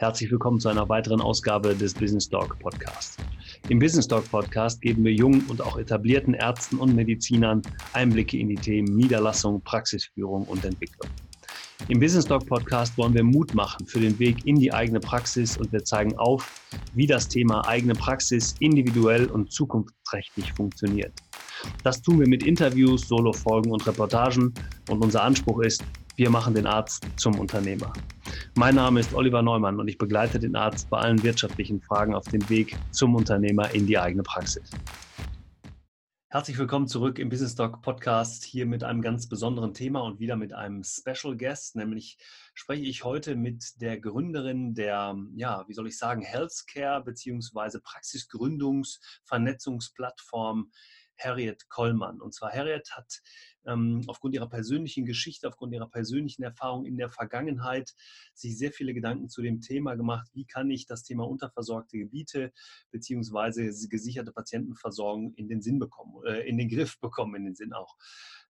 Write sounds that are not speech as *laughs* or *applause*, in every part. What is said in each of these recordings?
Herzlich willkommen zu einer weiteren Ausgabe des Business Talk Podcast. Im Business Talk Podcast geben wir jungen und auch etablierten Ärzten und Medizinern Einblicke in die Themen Niederlassung, Praxisführung und Entwicklung. Im Business Talk Podcast wollen wir Mut machen für den Weg in die eigene Praxis und wir zeigen auf, wie das Thema eigene Praxis individuell und zukunftsträchtig funktioniert. Das tun wir mit Interviews, Solo-Folgen und Reportagen und unser Anspruch ist, wir machen den Arzt zum Unternehmer. Mein Name ist Oliver Neumann und ich begleite den Arzt bei allen wirtschaftlichen Fragen auf dem Weg zum Unternehmer in die eigene Praxis. Herzlich willkommen zurück im Business Talk Podcast hier mit einem ganz besonderen Thema und wieder mit einem Special Guest, nämlich spreche ich heute mit der Gründerin der, ja, wie soll ich sagen, Healthcare bzw. Praxisgründungsvernetzungsplattform Harriet Kollmann. Und zwar Harriet hat ähm, aufgrund ihrer persönlichen Geschichte, aufgrund ihrer persönlichen Erfahrung in der Vergangenheit sich sehr viele Gedanken zu dem Thema gemacht, wie kann ich das Thema unterversorgte Gebiete bzw. gesicherte Patientenversorgung in den Sinn bekommen, äh, in den Griff bekommen, in den Sinn auch.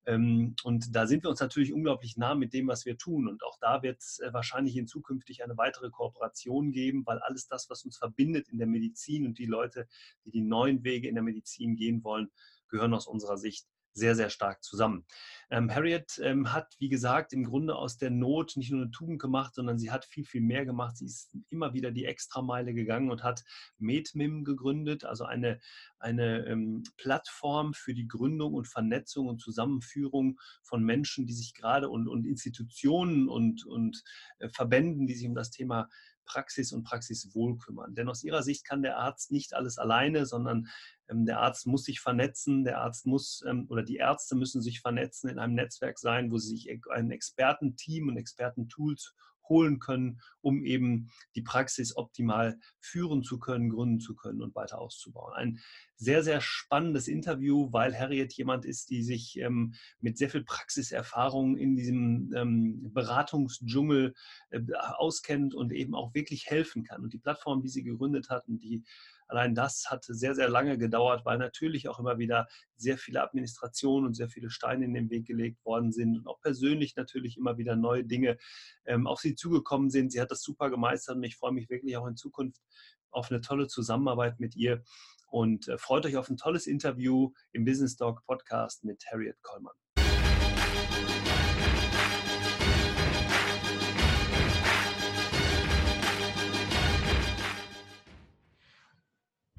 Ähm, und da sind wir uns natürlich unglaublich nah mit dem, was wir tun. Und auch da wird es äh, wahrscheinlich in zukünftig eine weitere Kooperation geben, weil alles das, was uns verbindet in der Medizin und die Leute, die die neuen Wege in der Medizin gehen wollen, gehören aus unserer Sicht sehr, sehr stark zusammen. Ähm, Harriet ähm, hat, wie gesagt, im Grunde aus der Not nicht nur eine Tugend gemacht, sondern sie hat viel, viel mehr gemacht. Sie ist immer wieder die Extrameile gegangen und hat MedMim gegründet, also eine, eine ähm, Plattform für die Gründung und Vernetzung und Zusammenführung von Menschen, die sich gerade und, und Institutionen und, und äh, Verbänden, die sich um das Thema Praxis und Praxiswohl kümmern. Denn aus ihrer Sicht kann der Arzt nicht alles alleine, sondern der Arzt muss sich vernetzen, der Arzt muss ähm, oder die Ärzte müssen sich vernetzen, in einem Netzwerk sein, wo sie sich ein Expertenteam und Expertentools holen können, um eben die Praxis optimal führen zu können, gründen zu können und weiter auszubauen. Ein sehr, sehr spannendes Interview, weil Harriet jemand ist, die sich ähm, mit sehr viel Praxiserfahrung in diesem ähm, Beratungsdschungel äh, auskennt und eben auch wirklich helfen kann. Und die Plattform, die sie gegründet hat und die Allein das hat sehr, sehr lange gedauert, weil natürlich auch immer wieder sehr viele Administrationen und sehr viele Steine in den Weg gelegt worden sind und auch persönlich natürlich immer wieder neue Dinge ähm, auf sie zugekommen sind. Sie hat das super gemeistert und ich freue mich wirklich auch in Zukunft auf eine tolle Zusammenarbeit mit ihr und äh, freut euch auf ein tolles Interview im Business Talk Podcast mit Harriet Kollmann.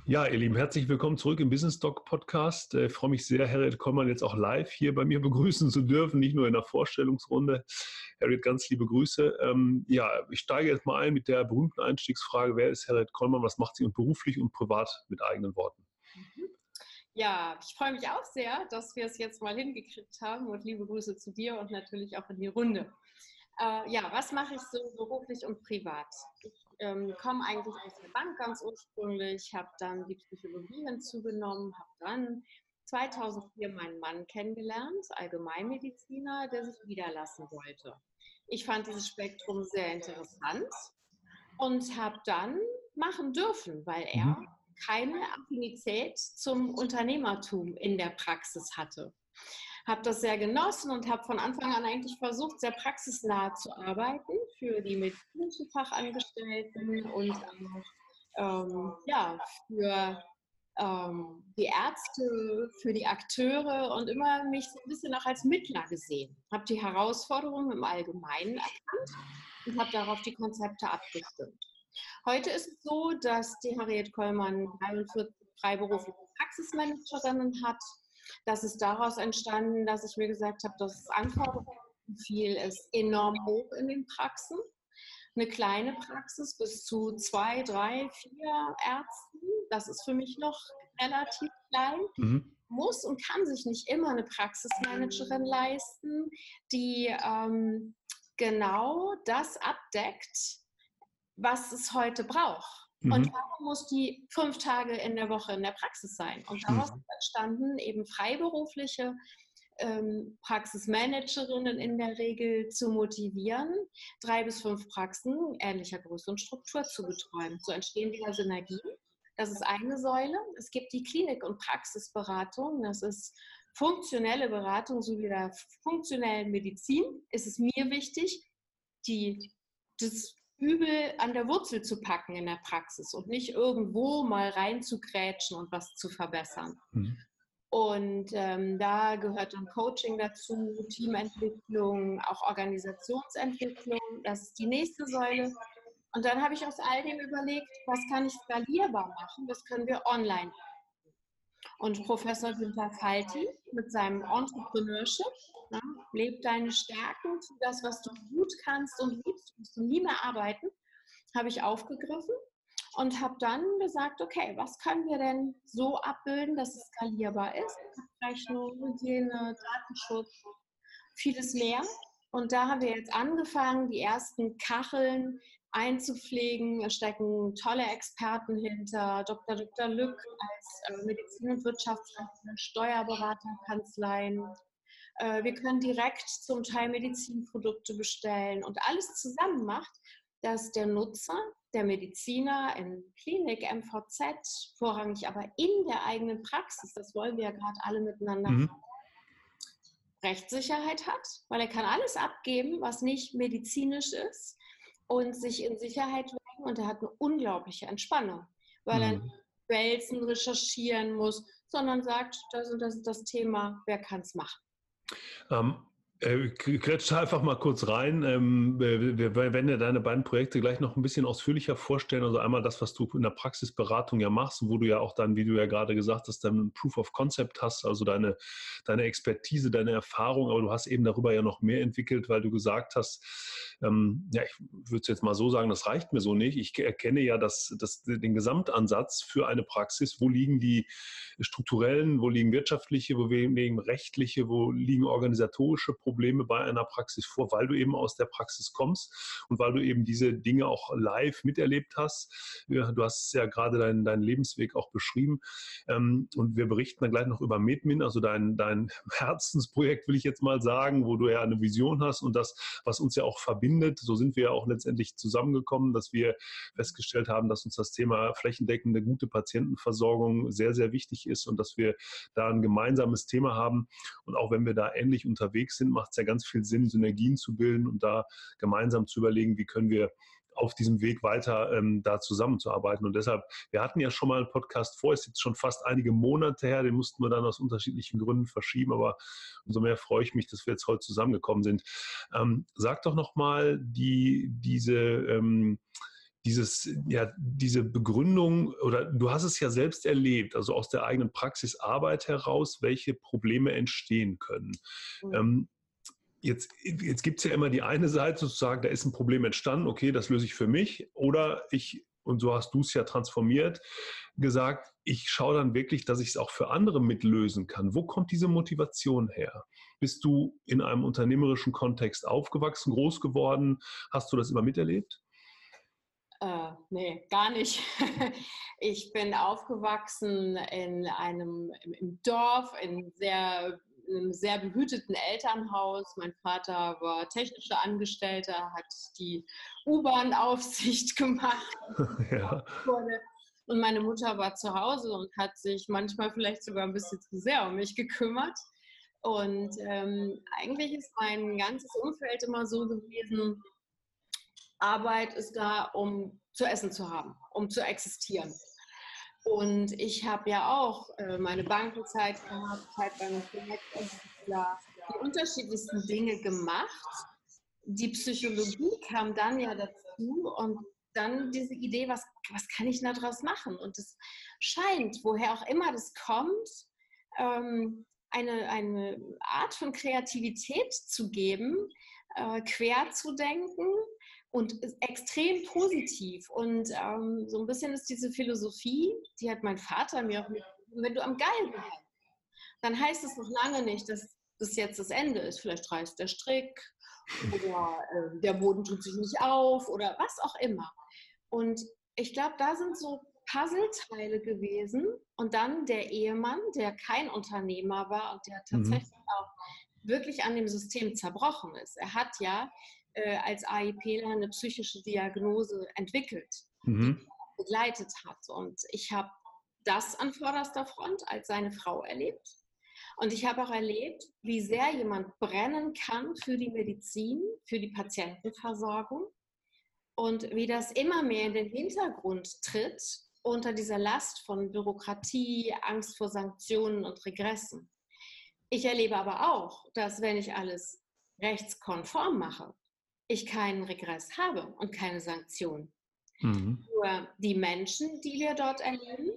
Ja, ihr Lieben, herzlich willkommen zurück im Business Doc Podcast. Ich freue mich sehr, Harriet Kollmann jetzt auch live hier bei mir *laughs* begrüßen zu dürfen, nicht nur in der Vorstellungsrunde. Harriet, ganz liebe Grüße. Ähm, ja, ich steige jetzt mal ein mit der berühmten Einstiegsfrage, wer ist Harriet Kollmann, was macht sie und beruflich und privat mit eigenen Worten? Mhm. Ja, ich freue mich auch sehr, dass wir es jetzt mal hingekriegt haben und liebe Grüße zu dir und natürlich auch in die Runde. Äh, ja, was mache ich so beruflich und privat? Ich ähm, komme eigentlich aus der Bank ganz ursprünglich, habe dann die Psychologie hinzugenommen, habe dann 2004 meinen Mann kennengelernt, Allgemeinmediziner, der sich niederlassen wollte. Ich fand dieses Spektrum sehr interessant und habe dann machen dürfen, weil er mhm. keine Affinität zum Unternehmertum in der Praxis hatte habe das sehr genossen und habe von Anfang an eigentlich versucht, sehr praxisnah zu arbeiten für die medizinischen Fachangestellten und auch ähm, ja, für ähm, die Ärzte, für die Akteure und immer mich so ein bisschen auch als Mittler gesehen. Habe die Herausforderungen im Allgemeinen erkannt und habe darauf die Konzepte abgestimmt. Heute ist es so, dass die Harriet Kollmann 43 freiberufliche Praxismanagerinnen hat das ist daraus entstanden, dass ich mir gesagt habe, das Anforderungsprofil ist enorm hoch in den Praxen. Eine kleine Praxis bis zu zwei, drei, vier Ärzten, das ist für mich noch relativ klein. Mhm. Muss und kann sich nicht immer eine Praxismanagerin leisten, die ähm, genau das abdeckt, was es heute braucht. Mhm. Und warum muss die fünf Tage in der Woche in der Praxis sein? Und daraus mhm. entstanden, eben freiberufliche ähm, Praxismanagerinnen in der Regel zu motivieren, drei bis fünf Praxen ähnlicher Größe und Struktur zu betreuen. So entstehen wieder Synergien. Das ist eine Säule. Es gibt die Klinik- und Praxisberatung. Das ist funktionelle Beratung sowie der funktionellen Medizin. Ist es mir wichtig, die, das Übel an der Wurzel zu packen in der Praxis und nicht irgendwo mal reinzugrätschen und was zu verbessern. Mhm. Und ähm, da gehört dann Coaching dazu, Teamentwicklung, auch Organisationsentwicklung. Das ist die nächste Säule. Und dann habe ich aus all dem überlegt, was kann ich skalierbar machen? Das können wir online. Und Professor Günther Falti mit seinem Entrepreneurship, ne, lebt deine Stärken, tu das, was du gut kannst und liebst, musst du nie mehr arbeiten, habe ich aufgegriffen und habe dann gesagt, okay, was können wir denn so abbilden, dass es skalierbar ist? Abrechnung, Hygiene, Datenschutz, vieles mehr. Und da haben wir jetzt angefangen, die ersten Kacheln einzupflegen. Es stecken tolle Experten hinter, Dr. Dr. Lück als äh, Medizin- und Wirtschaftsrechtler, Steuerberater, Kanzleien. Äh, wir können direkt zum Teil Medizinprodukte bestellen und alles zusammen macht, dass der Nutzer der Mediziner in Klinik, MVZ, vorrangig aber in der eigenen Praxis, das wollen wir ja gerade alle miteinander, mhm. Rechtssicherheit hat, weil er kann alles abgeben, was nicht medizinisch ist und sich in Sicherheit wägen und er hat eine unglaubliche Entspannung, weil mhm. er wälzen, recherchieren muss, sondern sagt, das und das ist das Thema, wer kann es machen. Ähm, äh, Grätsch einfach mal kurz rein. Ähm, wir werden ja deine beiden Projekte gleich noch ein bisschen ausführlicher vorstellen. Also einmal das, was du in der Praxisberatung ja machst, wo du ja auch dann, wie du ja gerade gesagt hast, dann Proof of Concept hast, also deine, deine Expertise, deine Erfahrung, aber du hast eben darüber ja noch mehr entwickelt, weil du gesagt hast, ähm, ja, ich würde es jetzt mal so sagen, das reicht mir so nicht. Ich erkenne ja das, das, den Gesamtansatz für eine Praxis. Wo liegen die strukturellen, wo liegen wirtschaftliche, wo liegen rechtliche, wo liegen organisatorische Probleme? Probleme bei einer Praxis vor, weil du eben aus der Praxis kommst und weil du eben diese Dinge auch live miterlebt hast. Du hast ja gerade deinen, deinen Lebensweg auch beschrieben. Ähm, und wir berichten dann gleich noch über Medmin, also dein, dein *laughs* Herzensprojekt, will ich jetzt mal sagen, wo du ja eine Vision hast und das, was uns ja auch verbindet. So sind wir ja auch letztendlich zusammengekommen, dass wir festgestellt haben, dass uns das Thema flächendeckende, gute Patientenversorgung sehr, sehr wichtig ist und dass wir da ein gemeinsames Thema haben. Und auch wenn wir da ähnlich unterwegs sind, macht es ja ganz viel Sinn, Synergien zu bilden und da gemeinsam zu überlegen, wie können wir auf diesem Weg weiter ähm, da zusammenzuarbeiten. Und deshalb, wir hatten ja schon mal einen Podcast vor, ist jetzt schon fast einige Monate her, den mussten wir dann aus unterschiedlichen Gründen verschieben, aber umso mehr freue ich mich, dass wir jetzt heute zusammengekommen sind. Ähm, sag doch nochmal die, diese, ähm, dieses, ja, diese Begründung, oder du hast es ja selbst erlebt, also aus der eigenen Praxisarbeit heraus, welche Probleme entstehen können. Mhm. Ähm, Jetzt, jetzt gibt es ja immer die eine Seite, sozusagen, da ist ein Problem entstanden, okay, das löse ich für mich. Oder ich, und so hast du es ja transformiert, gesagt, ich schaue dann wirklich, dass ich es auch für andere mitlösen kann. Wo kommt diese Motivation her? Bist du in einem unternehmerischen Kontext aufgewachsen, groß geworden? Hast du das immer miterlebt? Äh, nee, gar nicht. *laughs* Ich bin aufgewachsen in einem im Dorf, in sehr einem sehr behüteten Elternhaus. Mein Vater war technischer Angestellter, hat die U-Bahn-Aufsicht *laughs* gemacht. *laughs* ja. Und meine Mutter war zu Hause und hat sich manchmal vielleicht sogar ein bisschen zu sehr um mich gekümmert. Und ähm, eigentlich ist mein ganzes Umfeld immer so gewesen, Arbeit ist da, um zu essen zu haben, um zu existieren. Und ich habe ja auch äh, meine Bankenzeit gehabt, Zeit beim Projektentwickler, die unterschiedlichsten Dinge gemacht. Die Psychologie kam dann ja dazu und dann diese Idee, was, was kann ich da draus machen? Und es scheint, woher auch immer das kommt, ähm, eine, eine Art von Kreativität zu geben, äh, quer zu denken und extrem positiv. Und ähm, so ein bisschen ist diese Philosophie, die hat mein Vater mir auch mit, wenn du am Galgen hältst, dann heißt es noch lange nicht, dass das jetzt das Ende ist. Vielleicht reißt der Strick oder äh, der Boden tut sich nicht auf oder was auch immer. Und ich glaube, da sind so Puzzleteile gewesen und dann der Ehemann, der kein Unternehmer war und der mhm. tatsächlich mhm. auch wirklich an dem System zerbrochen ist. Er hat ja äh, als AIPler eine psychische Diagnose entwickelt, mhm. begleitet hat. Und ich habe das an vorderster Front als seine Frau erlebt. Und ich habe auch erlebt, wie sehr jemand brennen kann für die Medizin, für die Patientenversorgung. und wie das immer mehr in den Hintergrund tritt unter dieser Last von Bürokratie, Angst vor Sanktionen und Regressen. Ich erlebe aber auch, dass wenn ich alles rechtskonform mache, ich keinen Regress habe und keine Sanktionen. Mhm. Nur die Menschen, die wir dort erleben,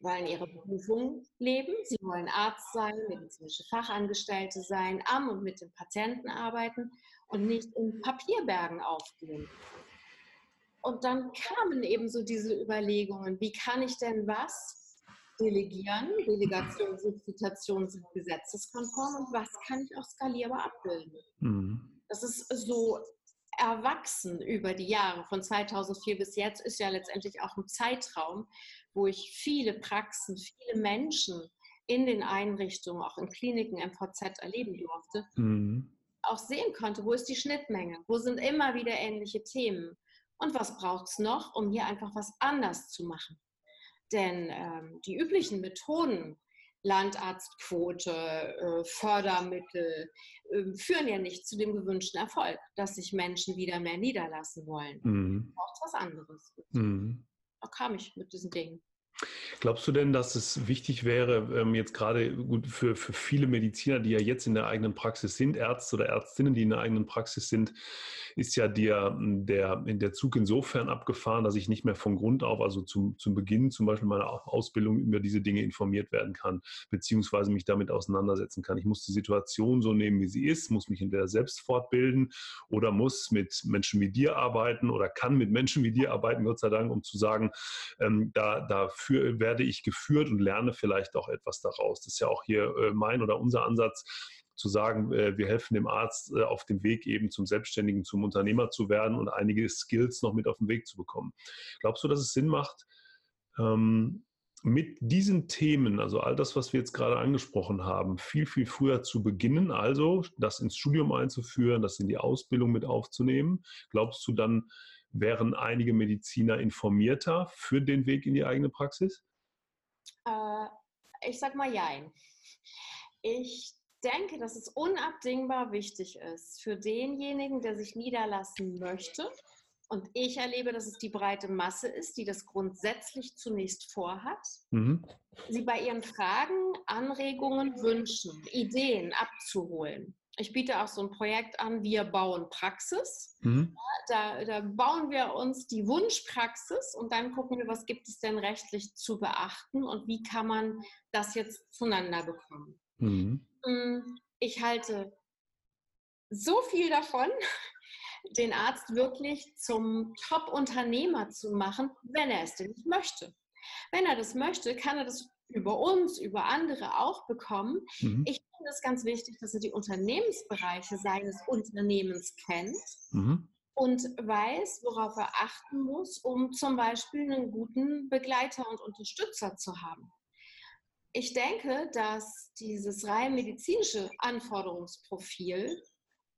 wollen ihre Berufung leben. Sie wollen Arzt sein, medizinische Fachangestellte sein, am und mit den Patienten arbeiten und nicht in Papierbergen aufgehen. Und dann kamen eben so diese Überlegungen, wie kann ich denn was delegieren? Delegation, Substitution sind gesetzeskonform und was kann ich auch skalierbar abbilden? Mhm. Das ist so erwachsen über die Jahre. Von 2004 bis jetzt ist ja letztendlich auch ein Zeitraum, wo ich viele Praxen, viele Menschen in den Einrichtungen, auch in Kliniken, MVZ erleben durfte, mhm. auch sehen konnte, wo ist die Schnittmenge, wo sind immer wieder ähnliche Themen und was braucht es noch, um hier einfach was anders zu machen. Denn ähm, die üblichen Methoden, Landarztquote, äh, Fördermittel äh, führen ja nicht zu dem gewünschten Erfolg, dass sich Menschen wieder mehr niederlassen wollen. Mhm. Braucht was anderes. Mhm. Da kam ich mit diesen Dingen. Glaubst du denn, dass es wichtig wäre, ähm, jetzt gerade gut für, für viele Mediziner, die ja jetzt in der eigenen Praxis sind, Ärzte oder Ärztinnen, die in der eigenen Praxis sind, ist ja der, der, der Zug insofern abgefahren, dass ich nicht mehr von Grund auf, also zum, zum Beginn zum Beispiel meiner Ausbildung über diese Dinge informiert werden kann, beziehungsweise mich damit auseinandersetzen kann. Ich muss die Situation so nehmen, wie sie ist, muss mich entweder selbst fortbilden oder muss mit Menschen wie dir arbeiten oder kann mit Menschen wie dir arbeiten, Gott sei Dank, um zu sagen, ähm, da, da für, werde ich geführt und lerne vielleicht auch etwas daraus. Das ist ja auch hier äh, mein oder unser Ansatz, zu sagen, äh, wir helfen dem Arzt äh, auf dem Weg eben zum Selbstständigen, zum Unternehmer zu werden und einige Skills noch mit auf den Weg zu bekommen. Glaubst du, dass es Sinn macht, ähm, mit diesen Themen, also all das, was wir jetzt gerade angesprochen haben, viel, viel früher zu beginnen, also das ins Studium einzuführen, das in die Ausbildung mit aufzunehmen? Glaubst du dann, wären einige Mediziner informierter für den Weg in die eigene Praxis? Äh, ich sag mal Jein. Ich denke, dass es unabdingbar wichtig ist für denjenigen, der sich niederlassen möchte. Und ich erlebe, dass es die breite Masse ist, die das grundsätzlich zunächst vorhat, mhm. sie bei ihren Fragen, Anregungen, Wünschen, Ideen abzuholen ich biete auch so ein Projekt an, wir bauen Praxis. Mhm. Da, da, bauen wir uns die Wunschpraxis und dann gucken wir, was gibt es denn rechtlich zu beachten und wie kann man das jetzt zueinander bekommen. Mhm. Mm, ich halte so viel davon, *laughs* den Arzt wirklich zum Top-Unternehmer zu machen, wenn er es denn nicht möchte. Wenn er das möchte, kann er das über uns, über andere auch bekommen. Mhm. Ich finde es ganz wichtig, dass er die Unternehmensbereiche seines Unternehmens kennt mhm. und weiß, worauf er achten muss, um zum Beispiel einen guten Begleiter und Unterstützer zu haben. Ich denke, dass dieses rein medizinische Anforderungsprofil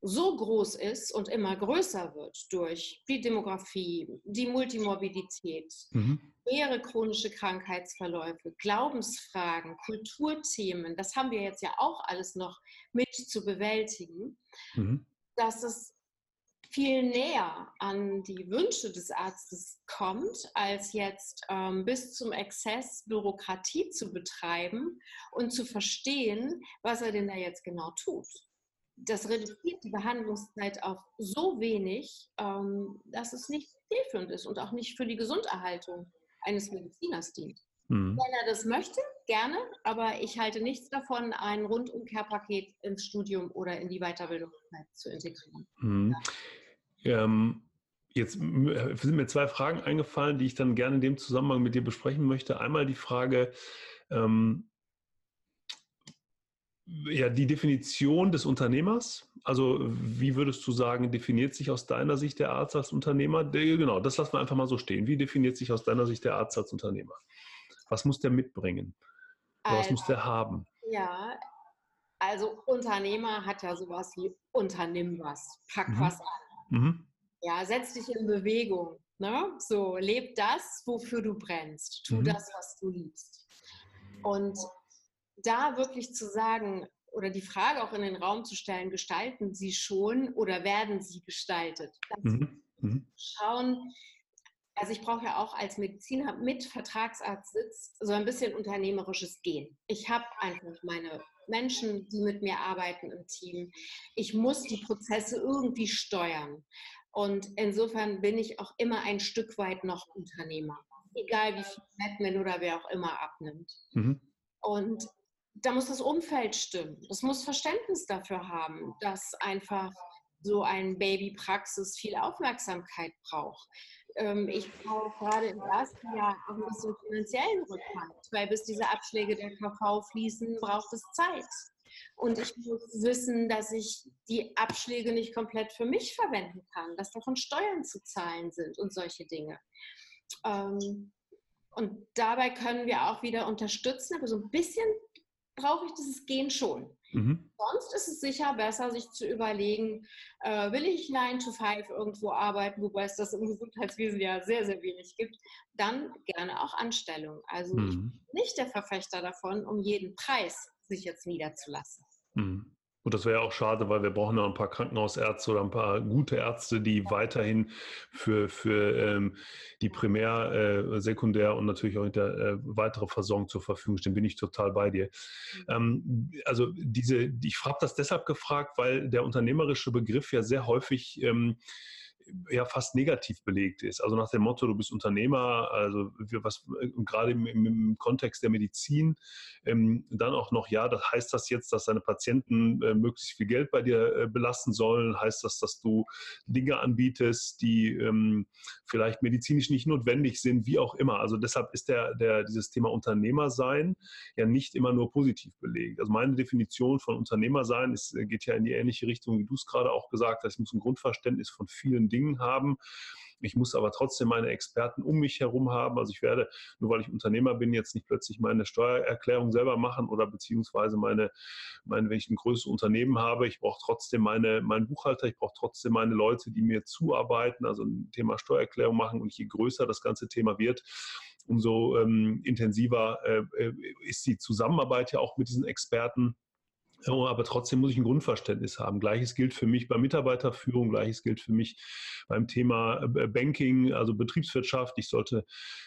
so groß ist und immer größer wird durch die Demografie, die Multimorbidität, mhm. mehrere chronische Krankheitsverläufe, Glaubensfragen, Kulturthemen, das haben wir jetzt ja auch alles noch mit zu bewältigen, mhm. dass es viel näher an die Wünsche des Arztes kommt, als jetzt ähm, bis zum Exzess Bürokratie zu betreiben und zu verstehen, was er denn da jetzt genau tut das reduziert die Behandlungszeit auf so wenig, ähm, dass es nicht zielführend ist und auch nicht für die Gesunderhaltung eines Mediziners dient. Mhm. Wenn er das möchte, gerne, aber ich halte nichts davon, ein Rundumkehrpaket ins Studium oder in die Weiterbildungszeit zu integrieren. Mhm. Ja. Ähm, jetzt sind mir zwei Fragen eingefallen, die ich dann gerne in dem Zusammenhang mit dir besprechen möchte. Einmal die Frage, ähm, ja, die Definition des Unternehmers, also wie würdest du sagen, definiert sich aus deiner Sicht der Arzt als Unternehmer? Genau, das lassen wir einfach mal so stehen. Wie definiert sich aus deiner Sicht der Arzt als Unternehmer? Was muss der mitbringen? Also, was muss der haben? Ja, also Unternehmer hat ja sowas wie unternimm was, pack mhm. was an. Mhm. Ja, setz dich in Bewegung. Ne? So, leb das, wofür du brennst. Tu mhm. das, was du liebst. Und da wirklich zu sagen oder die Frage auch in den Raum zu stellen, gestalten Sie schon oder werden Sie gestaltet? Mhm. Mhm. Schauen, also ich brauche ja auch als Mediziner mit Vertragsarztsitz so ein bisschen unternehmerisches Gehen. Ich habe einfach meine Menschen, die mit mir arbeiten im Team. Ich muss die Prozesse irgendwie steuern. Und insofern bin ich auch immer ein Stück weit noch Unternehmer. Egal wie viel Admin oder wer auch immer abnimmt. Mhm. Und da muss das Umfeld stimmen. Das muss Verständnis dafür haben, dass einfach so ein Babypraxis viel Aufmerksamkeit braucht. Ähm, ich brauche gerade im ersten Jahr auch ein bisschen finanziellen Rückhalt, weil bis diese Abschläge der KV fließen, braucht es Zeit. Und ich muss wissen, dass ich die Abschläge nicht komplett für mich verwenden kann, dass davon Steuern zu zahlen sind und solche Dinge. Ähm, und dabei können wir auch wieder unterstützen, aber so ein bisschen brauche ich dieses Gehen schon. Mhm. Sonst ist es sicher besser, sich zu überlegen, äh, will ich 9 to 5 irgendwo arbeiten, wobei es das im Gesundheitswesen ja sehr, sehr wenig gibt, dann gerne auch Anstellung. Also mhm. ich bin nicht der Verfechter davon, um jeden Preis sich jetzt niederzulassen. Mhm. Und das wäre ja auch schade, weil wir brauchen noch ein paar Krankenhausärzte oder ein paar gute Ärzte, die weiterhin für, für ähm, die Primär-, äh, Sekundär- und natürlich auch der äh, weitere Versorgung zur Verfügung stehen. Bin ich total bei dir. Mhm. Ähm, also diese, ich habe das deshalb gefragt, weil der unternehmerische Begriff ja sehr häufig ähm, ja fast negativ belegt ist. Also nach dem Motto, du bist Unternehmer, also was gerade im, im, Kontext der Medizin, ähm, dann auch noch, ja, das heißt das jetzt, dass deine Patienten äh, möglichst viel Geld bei dir äh, belasten sollen? Heißt das, dass du Dinge anbietest, die ähm, vielleicht medizinisch nicht notwendig sind, wie auch immer? Also deshalb ist der, der, dieses Thema Unternehmersein ja nicht immer nur positiv belegt. Also meine Definition von Unternehmersein ist, geht ja in die ähnliche Richtung, wie du es gerade auch gesagt hast. Ich muss ein Grundverständnis von vielen Dingen Dingen haben. Ich muss aber trotzdem meine Experten um mich herum haben. Also ich werde, nur weil ich Unternehmer bin, jetzt nicht plötzlich meine Steuererklärung selber machen oder beziehungsweise meine, meine wenn ich ein größeres Unternehmen habe, ich brauche trotzdem meine, meinen Buchhalter, ich brauche trotzdem meine Leute, die mir zuarbeiten, also ein Thema Steuererklärung machen. Und je größer das ganze Thema wird, umso ähm, intensiver äh, äh ist die Zusammenarbeit ja auch mit diesen Experten. Aber trotzdem muss ich ein Grundverständnis haben. Gleiches gilt für mich bei Mitarbeiterführung, gleiches gilt für mich beim Thema äh, Banking, also Betriebswirtschaft. Ich sollte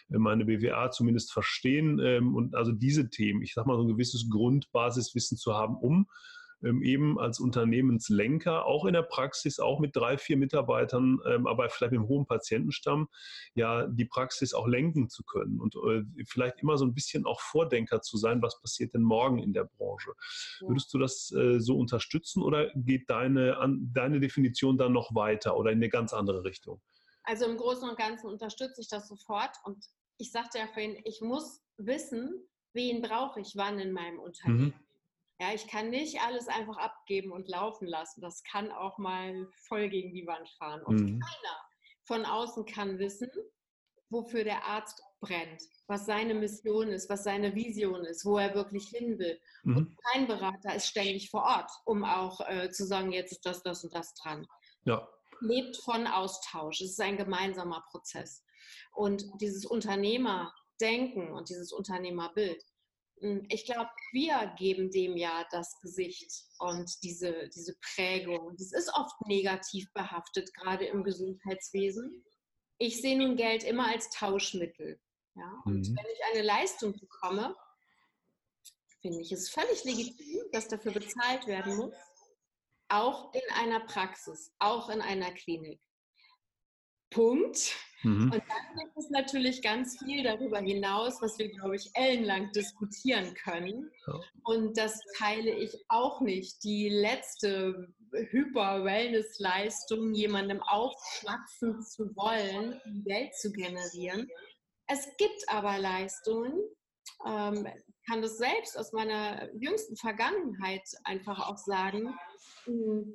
äh, meine BWA zumindest verstehen ähm, und also diese Themen, ich sage mal so ein gewisses Grundbasiswissen zu haben, um eben als Unternehmenslenker, auch in der Praxis, auch mit drei, vier Mitarbeitern, ähm, aber vielleicht mit einem hohen Patientenstamm, ja, die Praxis auch lenken zu können und äh, vielleicht immer so ein bisschen auch Vordenker zu sein, was passiert denn morgen in der Branche. Ja. Würdest du das äh, so unterstützen oder geht deine, an, deine Definition dann noch weiter oder in eine ganz andere Richtung? Also im Großen und Ganzen unterstütze ich das sofort und ich sagte ja vorhin, ich muss wissen, wen brauche ich wann in meinem Unternehmen. Mhm. Ja, ich kann nicht alles einfach abgeben und laufen lassen. Das kann auch mal voll gegen die Wand fahren. Und mhm. keiner von außen kann wissen, wofür der Arzt brennt, was seine Mission ist, was seine Vision ist, wo er wirklich hin will. Mhm. Und kein Berater ist ständig vor Ort, um auch äh, zu sagen, jetzt ist das, das und das dran. Ja. Lebt von Austausch. Es ist ein gemeinsamer Prozess. Und dieses Unternehmerdenken und dieses Unternehmerbild, hm, ich glaube, wir geben dem ja das Gesicht und diese, diese Prägung. Das ist oft negativ behaftet, gerade im Gesundheitswesen. Ich sehe nun Geld immer als Tauschmittel. Ja? Und mhm. wenn ich eine Leistung bekomme, finde ich es völlig legitim, dass dafür bezahlt werden muss. Auch in einer Praxis, auch in einer Klinik. Punkt. Mhm. Und dann gibt es natürlich ganz viel darüber hinaus, was wir, glaube ich, ellenlang diskutieren können. Ja. Und das teile ich auch nicht. Die letzte Hyper-Wellness-Leistung, jemandem aufschwatzen zu wollen, um Geld zu generieren. Es gibt aber Leistungen, ähm, kann das selbst aus meiner jüngsten Vergangenheit einfach auch sagen, hm,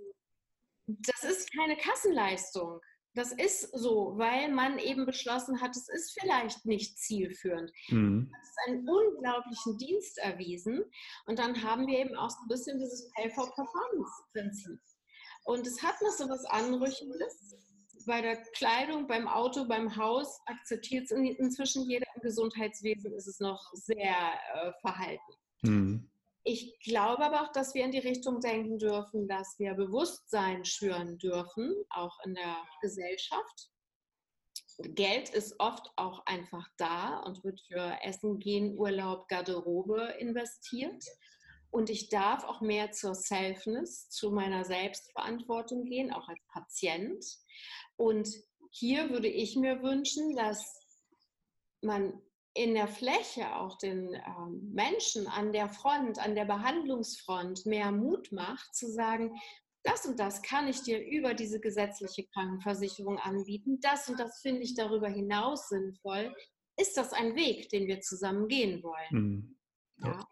das ist keine Kassenleistung. Das ist so, weil man eben beschlossen hat, es ist vielleicht nicht zielführend. Mhm. Das ist einen unglaublichen Dienst erwiesen. Und dann haben wir eben auch so ein bisschen dieses Pay-for-Performance-Prinzip. Und es hat noch so was Anrüchendes. Bei der Kleidung, beim Auto, beim Haus akzeptiert es inzwischen jeder. Im Gesundheitswesen ist es noch sehr äh, verhalten. Mhm. Ich glaube aber auch, dass wir in die Richtung denken dürfen, dass wir Bewusstsein schüren dürfen, auch in der Gesellschaft. Geld ist oft auch einfach da und wird für Essen, Gehen, Urlaub, Garderobe investiert. Und ich darf auch mehr zur Selfness, zu meiner Selbstverantwortung gehen, auch als Patient. Und hier würde ich mir wünschen, dass man in der Fläche auch den ähm, Menschen an der Front, an der Behandlungsfront mehr Mut macht, zu sagen, das und das kann ich dir über diese gesetzliche Krankenversicherung anbieten, das und das finde ich darüber hinaus sinnvoll. Ist das ein Weg, den wir zusammen gehen wollen? Mhm. Ja. ja.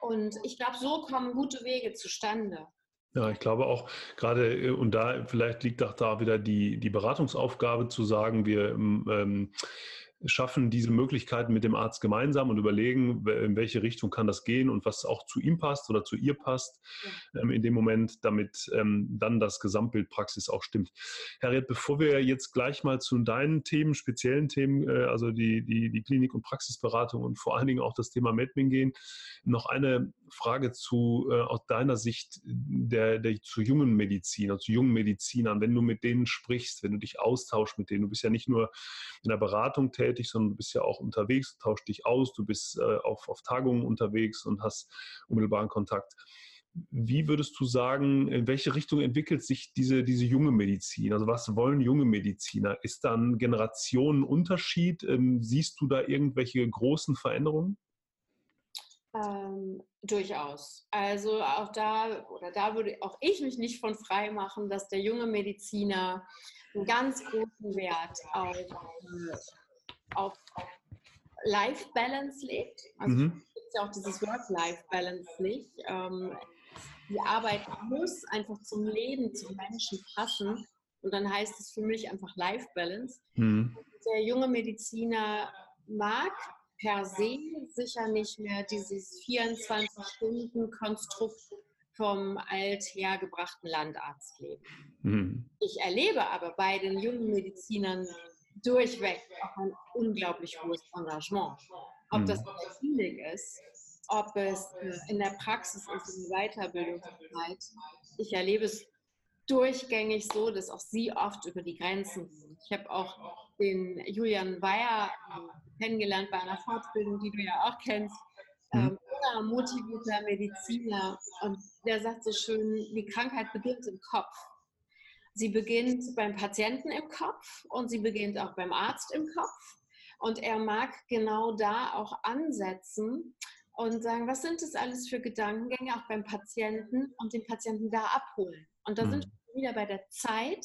Und ich glaube, so kommen gute Wege zustande. Ja, ich glaube auch gerade, äh, und da vielleicht liegt auch da wieder die, die Beratungsaufgabe zu sagen, wir ähm, schaffen diese Möglichkeiten mit dem Arzt gemeinsam und überlegen, in welche Richtung kann das gehen und was auch zu ihm passt oder zu ihr passt ja. ähm, in dem Moment, damit ähm, dann das Gesamtbild Praxis auch stimmt. Harriet, bevor wir jetzt gleich mal zu deinen Themen, speziellen Themen, äh, also die, die, die Klinik- und Praxisberatung und vor allen Dingen auch das Thema Medmin gehen, noch eine Frage zu äh, aus deiner Sicht der, der zu jungen Mediziner, zu jungen Medizinern, wenn du mit denen sprichst, wenn du dich austauschst mit denen, du bist ja nicht nur in der Beratung tätig, sondern du bist ja auch unterwegs, du tauschst dich aus, du bist äh, auf, auf Tagungen unterwegs und hast unmittelbaren Kontakt. Wie würdest du sagen, in welche Richtung entwickelt sich diese, diese junge Medizin? Also was wollen junge Mediziner? Ist da ein Generationenunterschied? Ähm, siehst du da irgendwelche großen Veränderungen? Ähm, durchaus. Also auch da, oder da würde auch ich mich nicht von frei machen, dass der junge Mediziner einen ganz großen Wert auf äh, auf Life-Balance legt. Also mhm. gibt ja auch dieses Work-Life-Balance nicht. Ähm, die Arbeit muss einfach zum Leben, zum Menschen passen. Und dann heißt es für mich einfach Life-Balance. Mhm. Der junge Mediziner mag per se sicher nicht mehr dieses 24-Stunden-Konstrukt vom althergebrachten Landarztleben. Mhm. Ich erlebe aber bei den jungen Medizinern durchweg auch ein unglaublich hohes Engagement. Ob das mhm. in der Klinik ist, ob es in der Praxis ist, in der Weiterbildungszeit. Ich erlebe es durchgängig so, dass auch sie oft über die Grenzen gehen. Ich habe auch den Julian Weyer kennengelernt bei einer Fortbildung, die du ja auch kennst. Mhm. Ähm, motivierter Mediziner. Und der sagt so schön, die Krankheit beginnt im Kopf. Sie beginnt beim Patienten im Kopf und sie beginnt auch beim Arzt im Kopf. Und er mag genau da auch ansetzen und sagen, was sind das alles für Gedankengänge auch beim Patienten und den Patienten da abholen. Und da mhm. sind wieder bei der Zeit,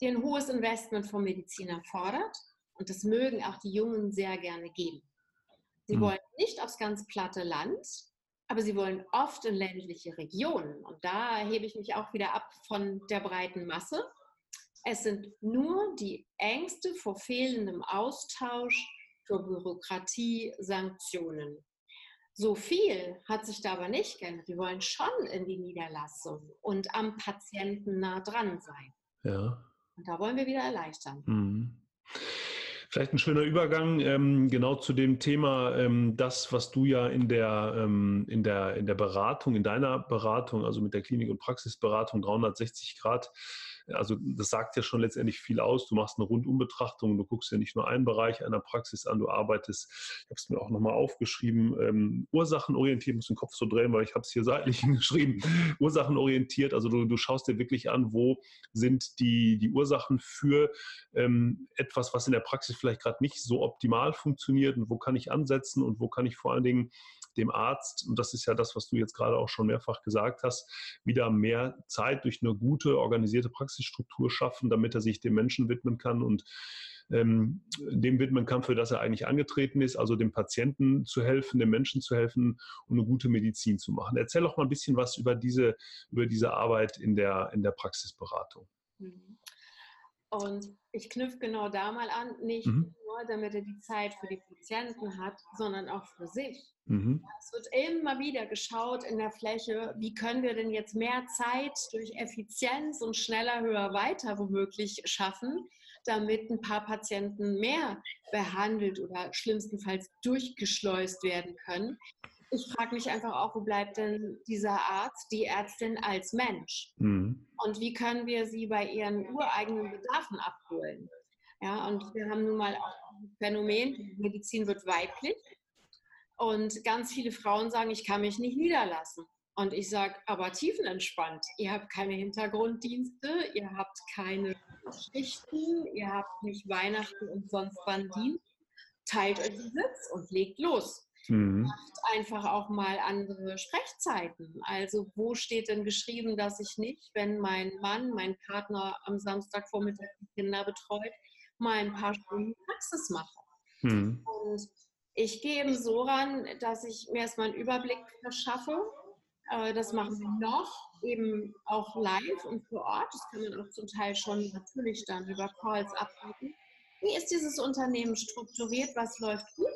die ein hohes Investment vom Mediziner fordert. Und das mögen auch die Jungen sehr gerne geben. Sie mhm. wollen nicht aufs ganz platte Land, aber sie wollen oft in ländliche Regionen. Und da hebe ich mich auch wieder ab von der breiten Masse. Es sind nur die Ängste vor fehlendem Austausch, vor Bürokratie, Sanktionen. So viel hat sich da aber nicht geändert. Wir wollen schon in die Niederlassung und am Patienten nah dran sein. Ja. Und da wollen wir wieder erleichtern. Mhm. Vielleicht ein schöner Übergang ähm, genau zu dem Thema, ähm, das, was du ja in der, ähm, in, der, in der Beratung, in deiner Beratung, also mit der Klinik- und Praxisberatung 360 Grad also das sagt ja schon letztendlich viel aus. Du machst eine Rundumbetrachtung, du guckst ja nicht nur einen Bereich einer Praxis an, du arbeitest, ich habe es mir auch nochmal aufgeschrieben, ähm, ursachenorientiert, muss den Kopf so drehen, weil ich habe es hier seitlich *laughs* hingeschrieben, ursachenorientiert, also du, du schaust dir wirklich an, wo sind die, die Ursachen für ähm, etwas, was in der Praxis vielleicht gerade nicht so optimal funktioniert und wo kann ich ansetzen und wo kann ich vor allen Dingen dem Arzt, und das ist ja das, was du jetzt gerade auch schon mehrfach gesagt hast, wieder mehr Zeit durch eine gute, organisierte Praxisstruktur schaffen, damit er sich dem Menschen widmen kann und ähm, dem widmen kann, für das er eigentlich angetreten ist, also dem Patienten zu helfen, dem Menschen zu helfen und eine gute Medizin zu machen. Erzähl doch mal ein bisschen was über diese, über diese Arbeit in der, in der Praxisberatung. Mhm. Und ich knüpfe genau da mal an, nicht mhm. nur, damit er die Zeit für die Patienten hat, sondern auch für sich. Mhm. Es wird immer wieder geschaut in der Fläche, wie können wir denn jetzt mehr Zeit durch Effizienz und schneller, höher, weiter womöglich schaffen, damit ein paar Patienten mehr behandelt oder schlimmstenfalls durchgeschleust werden können. Ich frage mich einfach auch, wo bleibt denn dieser Arzt, die Ärztin als Mensch? Mhm. Und wie können wir sie bei ihren ureigenen Bedarfen abholen? Ja, und wir haben nun mal auch ein Phänomen, Medizin wird weiblich. Und ganz viele Frauen sagen, ich kann mich nicht niederlassen. Und ich sage, aber tiefenentspannt. Ihr habt keine Hintergrunddienste, ihr habt keine Schichten, ihr habt nicht Weihnachten und sonst wann Dienst. Teilt euch den Sitz und legt los. Mhm. Macht einfach auch mal andere Sprechzeiten. Also wo steht denn geschrieben, dass ich nicht, wenn mein Mann, mein Partner am Samstagvormittag die Kinder betreut, mal ein paar Stunden Praxis mache? Mhm. Und ich gehe eben so ran, dass ich mir erstmal einen Überblick verschaffe. Äh, das machen wir noch, eben auch live und vor Ort. Das kann man auch zum Teil schon natürlich dann über Calls abhalten. Wie ist dieses Unternehmen strukturiert? Was läuft gut?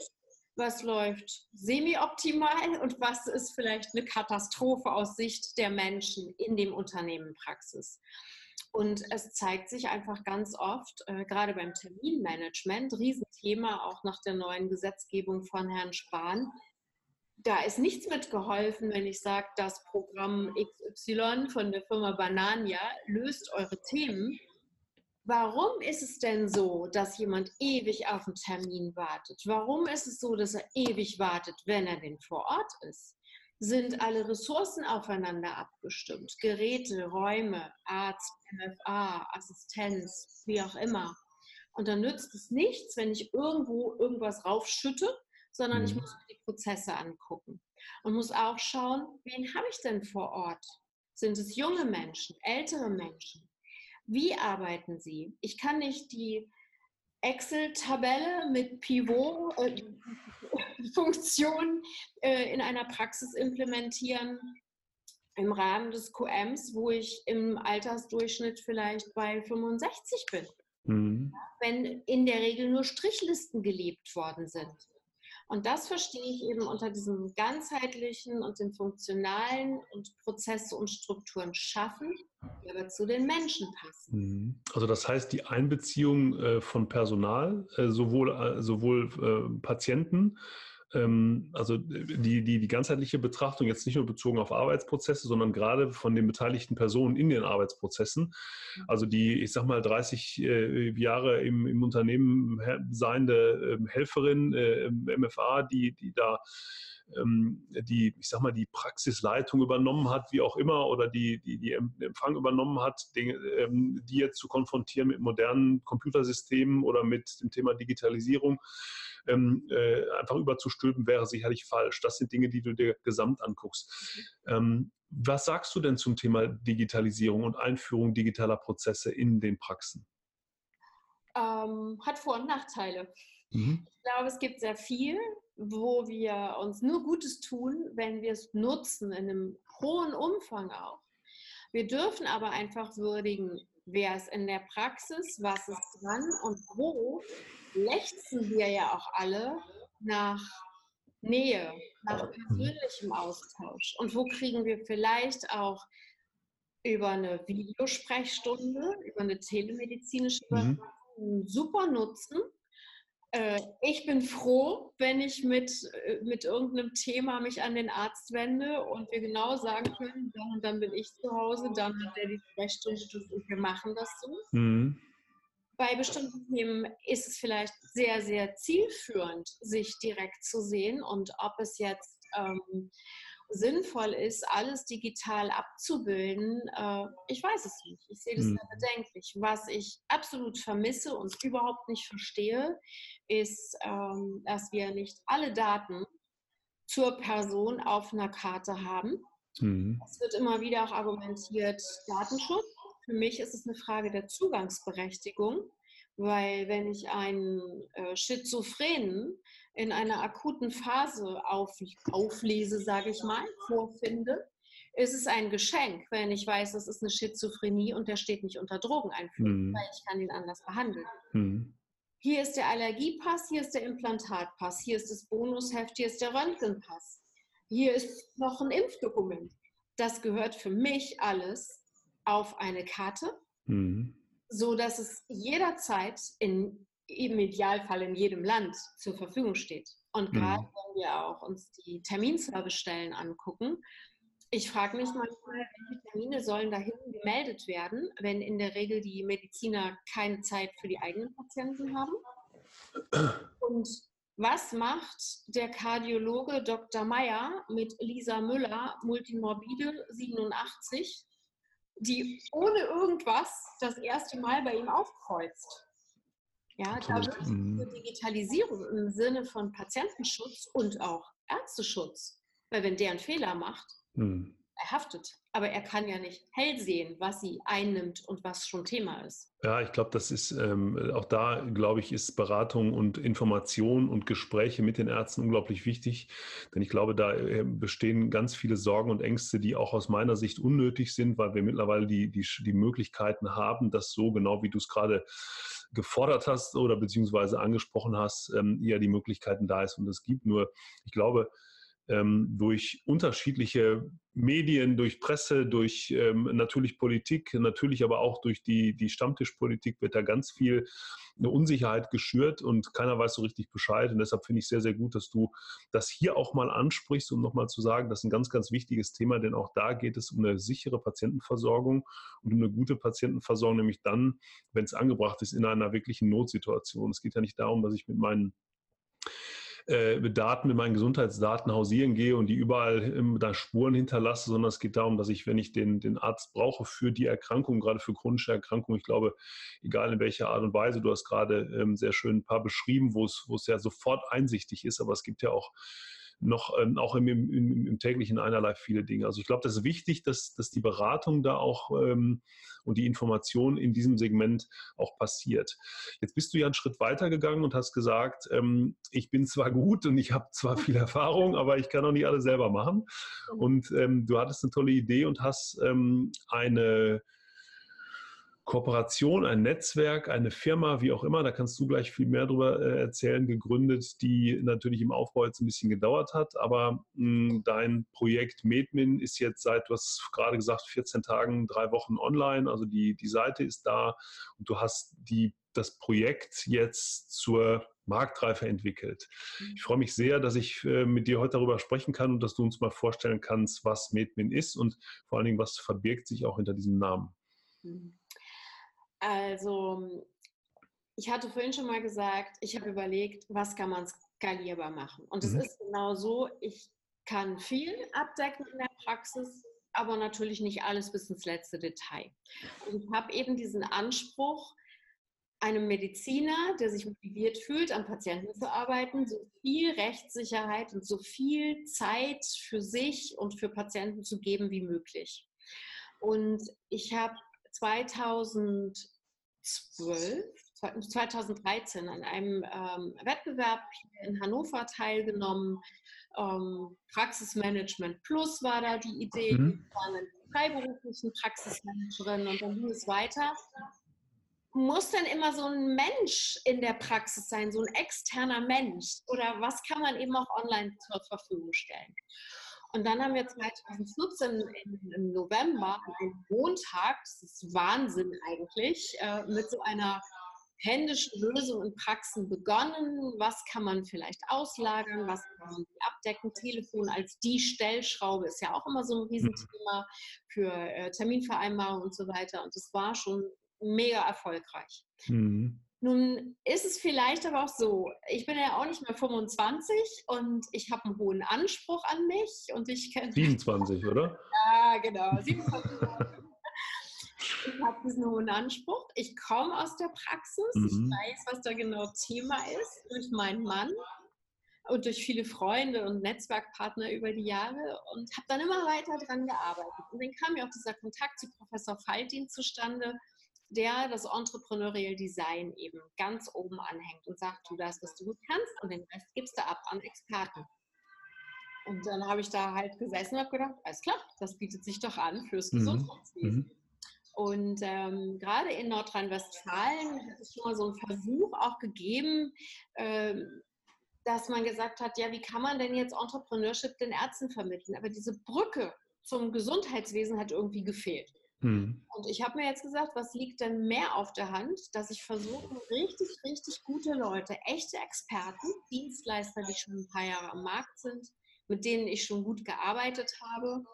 Was läuft semi-optimal und was ist vielleicht eine Katastrophe aus Sicht der Menschen in dem Unternehmen Praxis. Und es zeigt sich einfach ganz oft, äh, gerade beim Terminmanagement, Riesenthema auch nach der neuen Gesetzgebung von Herrn Spahn. Da ist nichts mitgeholfen, wenn ich sage, das Programm XY von der Firma Banania löst eure Themen, Warum ist es denn so, dass jemand ewig auf einen Termin wartet? Warum ist es so, dass er ewig wartet, wenn er denn vor Ort ist? Sind alle Ressourcen aufeinander abgestimmt? Geräte, Räume, Arzt, MFA, Assistenz, wie auch immer. Und dann nützt es nichts, wenn ich irgendwo irgendwas raufschütte, sondern mhm. ich muss mir die Prozesse angucken und muss auch schauen, wen habe ich denn vor Ort? Sind es junge Menschen, ältere Menschen? Wie arbeiten Sie? Ich kann nicht die Excel-Tabelle mit Pivot-Funktion äh, *laughs* äh, in einer Praxis implementieren im Rahmen des QMs, wo ich im Altersdurchschnitt vielleicht bei 65 bin. Mhm. Wenn in der Regel nur Strichlisten gelebt worden sind. Und das verstehe ich eben unter diesem ganzheitlichen und dem funktionalen und Prozesse und Strukturen schaffen, die aber zu den Menschen passen. Mhm. Also das heißt, die Einbeziehung äh, von Personal, äh, sowohl, äh, sowohl Patienten, also die, die, die ganzheitliche Betrachtung jetzt nicht nur bezogen auf Arbeitsprozesse, sondern gerade von den beteiligten Personen in den Arbeitsprozessen. Also die, ich sag mal, 30 äh, Jahre im, im Unternehmen seiende ähm, Helferin, äh, MFA, die, die da ähm, die, ich sag mal, die Praxisleitung übernommen hat, wie auch immer, oder die, die, die Empfang übernommen hat, die, die jetzt zu konfrontieren mit modernen Computersystemen oder mit dem Thema Digitalisierung ähm, äh, einfach überzustülpen, wäre sicherlich falsch. Das sind Dinge, die du dir gesamt anguckst. Ähm, was sagst du denn zum Thema Digitalisierung und Einführung digitaler Prozesse in den Praxen? Ähm, hat Vor- und Nachteile. Mhm. Ich glaube, es gibt sehr viel, wo wir uns nur Gutes tun, wenn wir es nutzen, in einem hohen Umfang auch. Wir dürfen aber einfach würdigen, wer ist in der Praxis, was ist dran und wo lechzen wir ja auch alle nach Nähe, nach mhm. persönlichem Austausch. Und wo kriegen wir vielleicht auch über eine Videosprechstunde, über eine telemedizinische mhm. super Nutzen. Äh, ich bin froh, wenn ich mit, äh, mit irgendeinem Thema mich an den Arzt wende und wir genau sagen können, dann dann bin ich zu Hause, dann hat er die Sprechstunde und wir machen das so. Mhm bei bestimmten Themen ist es vielleicht sehr, sehr zielführend, sich direkt zu sehen und ob es jetzt ähm, sinnvoll ist, alles digital abzubilden, äh, ich weiß es nicht. Ich sehe das hm. sehr bedenklich. Was ich absolut vermisse und überhaupt nicht verstehe, ist, ähm, dass wir nicht alle Daten zur Person auf einer Karte haben. Mhm. Es wird immer wieder auch argumentiert, Datenschutz für mich ist es eine Frage der Zugangsberechtigung, weil wenn ich einen äh, Schizophrenen in einer akuten Phase auf, auflese, sage ich mal, vorfinde, ist es ein Geschenk, wenn ich weiß, das ist eine Schizophrenie und der steht nicht unter Drogeneinfluss, mhm. weil ich kann ihn anders behandeln. Mhm. Hier ist der Allergiepass, hier ist der Implantatpass, hier ist das Bonusheft, hier ist der Röntgenpass, hier ist noch ein Impfdokument. Das gehört für mich alles auf eine Karte, mhm. so dass es jederzeit in im Idealfall in jedem Land zur Verfügung steht. Und gerade mhm. wenn wir auch uns die Terminservicestellen angucken, ich frage mich manchmal, welche Termine sollen dahin gemeldet werden, wenn in der Regel die Mediziner keine Zeit für die eigenen Patienten haben? Und was macht der Kardiologe Dr. Meyer mit Lisa Müller, Multimorbide 87, die ohne irgendwas das erste Mal bei ihm aufkreuzt? Ja, da wird mhm. Digitalisierung im Sinne von Patientenschutz und auch Ärzteschutz, weil wenn der einen Fehler macht, hm. Er haftet, aber er kann ja nicht hell sehen, was sie einnimmt und was schon Thema ist. Ja, ich glaube, das ist ähm, auch da, glaube ich, ist Beratung und Information und Gespräche mit den Ärzten unglaublich wichtig. Denn ich glaube, da äh, bestehen ganz viele Sorgen und Ängste, die auch aus meiner Sicht unnötig sind, weil wir mittlerweile die, die, die Möglichkeiten haben, dass so genau wie du es gerade gefordert hast oder beziehungsweise angesprochen hast, ähm, ja die Möglichkeiten da ist und es gibt. Nur, ich glaube, ähm, durch unterschiedliche Medien, durch Presse, durch ähm, natürlich Politik, natürlich aber auch durch die, die Stammtischpolitik wird da ganz viel eine Unsicherheit geschürt und keiner weiß so richtig Bescheid. Und deshalb finde ich sehr, sehr gut, dass du das hier auch mal ansprichst, um nochmal zu sagen, das ist ein ganz, ganz wichtiges Thema, denn auch da geht es um eine sichere Patientenversorgung und um eine gute Patientenversorgung, nämlich dann, wenn es angebracht ist in einer wirklichen Notsituation. Es geht ja nicht darum, dass ich mit meinen äh, Daten, mit meinen Gesundheitsdaten hausieren gehe und die überall ähm, da Spuren hinterlasse, sondern es geht darum, dass ich, wenn ich den, den Arzt brauche für die Erkrankung, gerade für chronische Erkrankungen, ich glaube, egal in welcher Art und Weise, du hast gerade ähm, sehr schön ein paar beschrieben, wo es, wo es ja sofort einsichtig ist, aber es gibt ja auch noch ähm, auch im, im, im, täglichen einerlei viele Dinge. Also ich glaube, das ist wichtig, dass, dass die Beratung da auch ähm, und die Information in diesem Segment auch passiert. Jetzt bist du ja einen Schritt weiter gegangen und hast gesagt, ähm, ich bin zwar gut und ich habe zwar viel *laughs* Erfahrung, aber ich kann auch nicht alles selber machen. Und ähm, du hattest eine tolle Idee und hast ähm, eine Kooperation, ein Netzwerk, eine Firma, wie auch immer, da kannst du gleich viel mehr darüber äh, erzählen, gegründet, die natürlich im Aufbau jetzt ein bisschen gedauert hat. Aber mh, dein Projekt Medmin ist jetzt seit, du hast gerade gesagt, 14 Tagen, drei Wochen online. Also die, die Seite ist da und du hast die, das Projekt jetzt zur Marktreife entwickelt. Mhm. Ich freue mich sehr, dass ich äh, mit dir heute darüber sprechen kann und dass du uns mal vorstellen kannst, was Medmin ist und vor allen Dingen, was verbirgt sich auch hinter diesem Namen. Mhm. Also, ich hatte vorhin schon mal gesagt, ich habe überlegt, was kann man skalierbar machen. Und es mhm. ist genau so, ich kann viel abdecken in der Praxis, aber natürlich nicht alles bis ins letzte Detail. Und ich habe eben diesen Anspruch, einem Mediziner, der sich motiviert fühlt, am Patienten zu arbeiten, so viel Rechtssicherheit und so viel Zeit für sich und für Patienten zu geben wie möglich. Und ich habe 2012, 2013 an einem ähm, Wettbewerb in Hannover teilgenommen. Ähm, Praxismanagement Plus war da die Idee. Mhm. Ich war eine freiberufliche Praxismanagerin und dann ging es weiter. Muss denn immer so ein Mensch in der Praxis sein, so ein externer Mensch? Oder was kann man eben auch online zur Verfügung stellen? Und dann haben wir 2014 im November, am Montag, das ist Wahnsinn eigentlich, äh, mit so einer händischen Lösung in Praxen begonnen. Was kann man vielleicht auslagern? Was kann man abdecken? Telefon als die Stellschraube ist ja auch immer so ein Riesenthema für äh, Terminvereinbarungen und so weiter. Und es war schon mega erfolgreich. Mhm. Nun ist es vielleicht aber auch so, ich bin ja auch nicht mehr 25 und ich habe einen hohen Anspruch an mich und ich kenne. *laughs* 27, oder? Ja, genau. 27. ich habe diesen hohen Anspruch. Ich komme aus der Praxis. Mhm. Ich weiß, was da genau Thema ist durch meinen Mann und durch viele Freunde und Netzwerkpartner über die Jahre und habe dann immer weiter daran gearbeitet. Und dann kam mir auch dieser Kontakt zu Professor Faltin zustande der das Entrepreneurial Design eben ganz oben anhängt und sagt, du das, was du gut kannst und den Rest gibst du ab an Experten. Und dann habe ich da halt gesessen und habe gedacht, alles klar, das bietet sich doch an fürs mhm. Gesundheitswesen. Mhm. Und ähm, gerade in Nordrhein-Westfalen hat es schon mal so einen Versuch auch gegeben, ähm, dass man gesagt hat, ja, wie kann man denn jetzt Entrepreneurship den Ärzten vermitteln? Aber diese Brücke zum Gesundheitswesen hat irgendwie gefehlt. Mhm. Und ich habe mir jetzt gesagt, was liegt denn mehr auf der Hand, dass ich versuche, richtig, richtig gute Leute, echte Experten, Dienstleister, die schon ein paar Jahre am Markt sind, mit denen ich schon gut gearbeitet habe,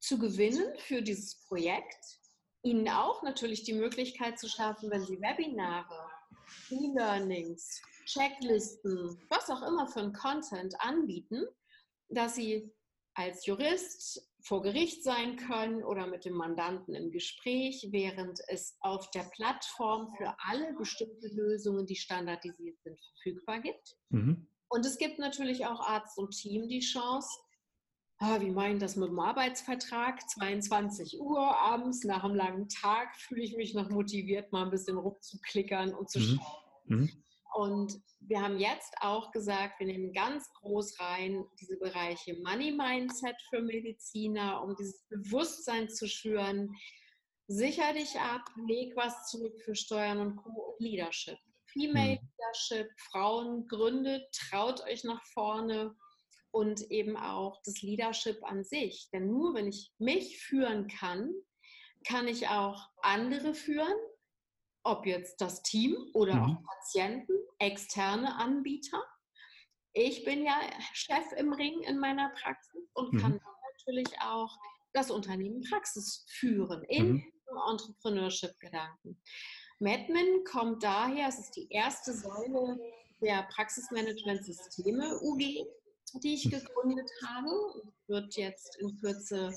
zu gewinnen für dieses Projekt. Ihnen auch natürlich die Möglichkeit zu schaffen, wenn Sie Webinare, E-Learnings, Checklisten, was auch immer für ein Content anbieten, dass Sie als Jurist vor Gericht sein können oder mit dem Mandanten im Gespräch, während es auf der Plattform für alle bestimmte Lösungen, die standardisiert sind, verfügbar gibt. Mhm. Und es gibt natürlich auch Arzt und Team die Chance, ah, wie meinen das mit dem Arbeitsvertrag? 22 Uhr abends nach einem langen Tag fühle ich mich noch motiviert, mal ein bisschen rumzuklickern und zu mhm. schauen. Mhm. Und wir haben jetzt auch gesagt, wir nehmen ganz groß rein diese Bereiche Money Mindset für Mediziner, um dieses Bewusstsein zu schüren. Sicher dich ab, leg was zurück für Steuern und Co. und Leadership. Female mhm. Leadership, Frauen gründet, traut euch nach vorne und eben auch das Leadership an sich. Denn nur wenn ich mich führen kann, kann ich auch andere führen ob jetzt das Team oder mhm. auch Patienten, externe Anbieter. Ich bin ja Chef im Ring in meiner Praxis und mhm. kann natürlich auch das Unternehmen Praxis führen in mhm. Entrepreneurship-Gedanken. Madmin kommt daher, es ist die erste Säule der Praxismanagement-Systeme UG, die ich mhm. gegründet habe. Wird jetzt in Kürze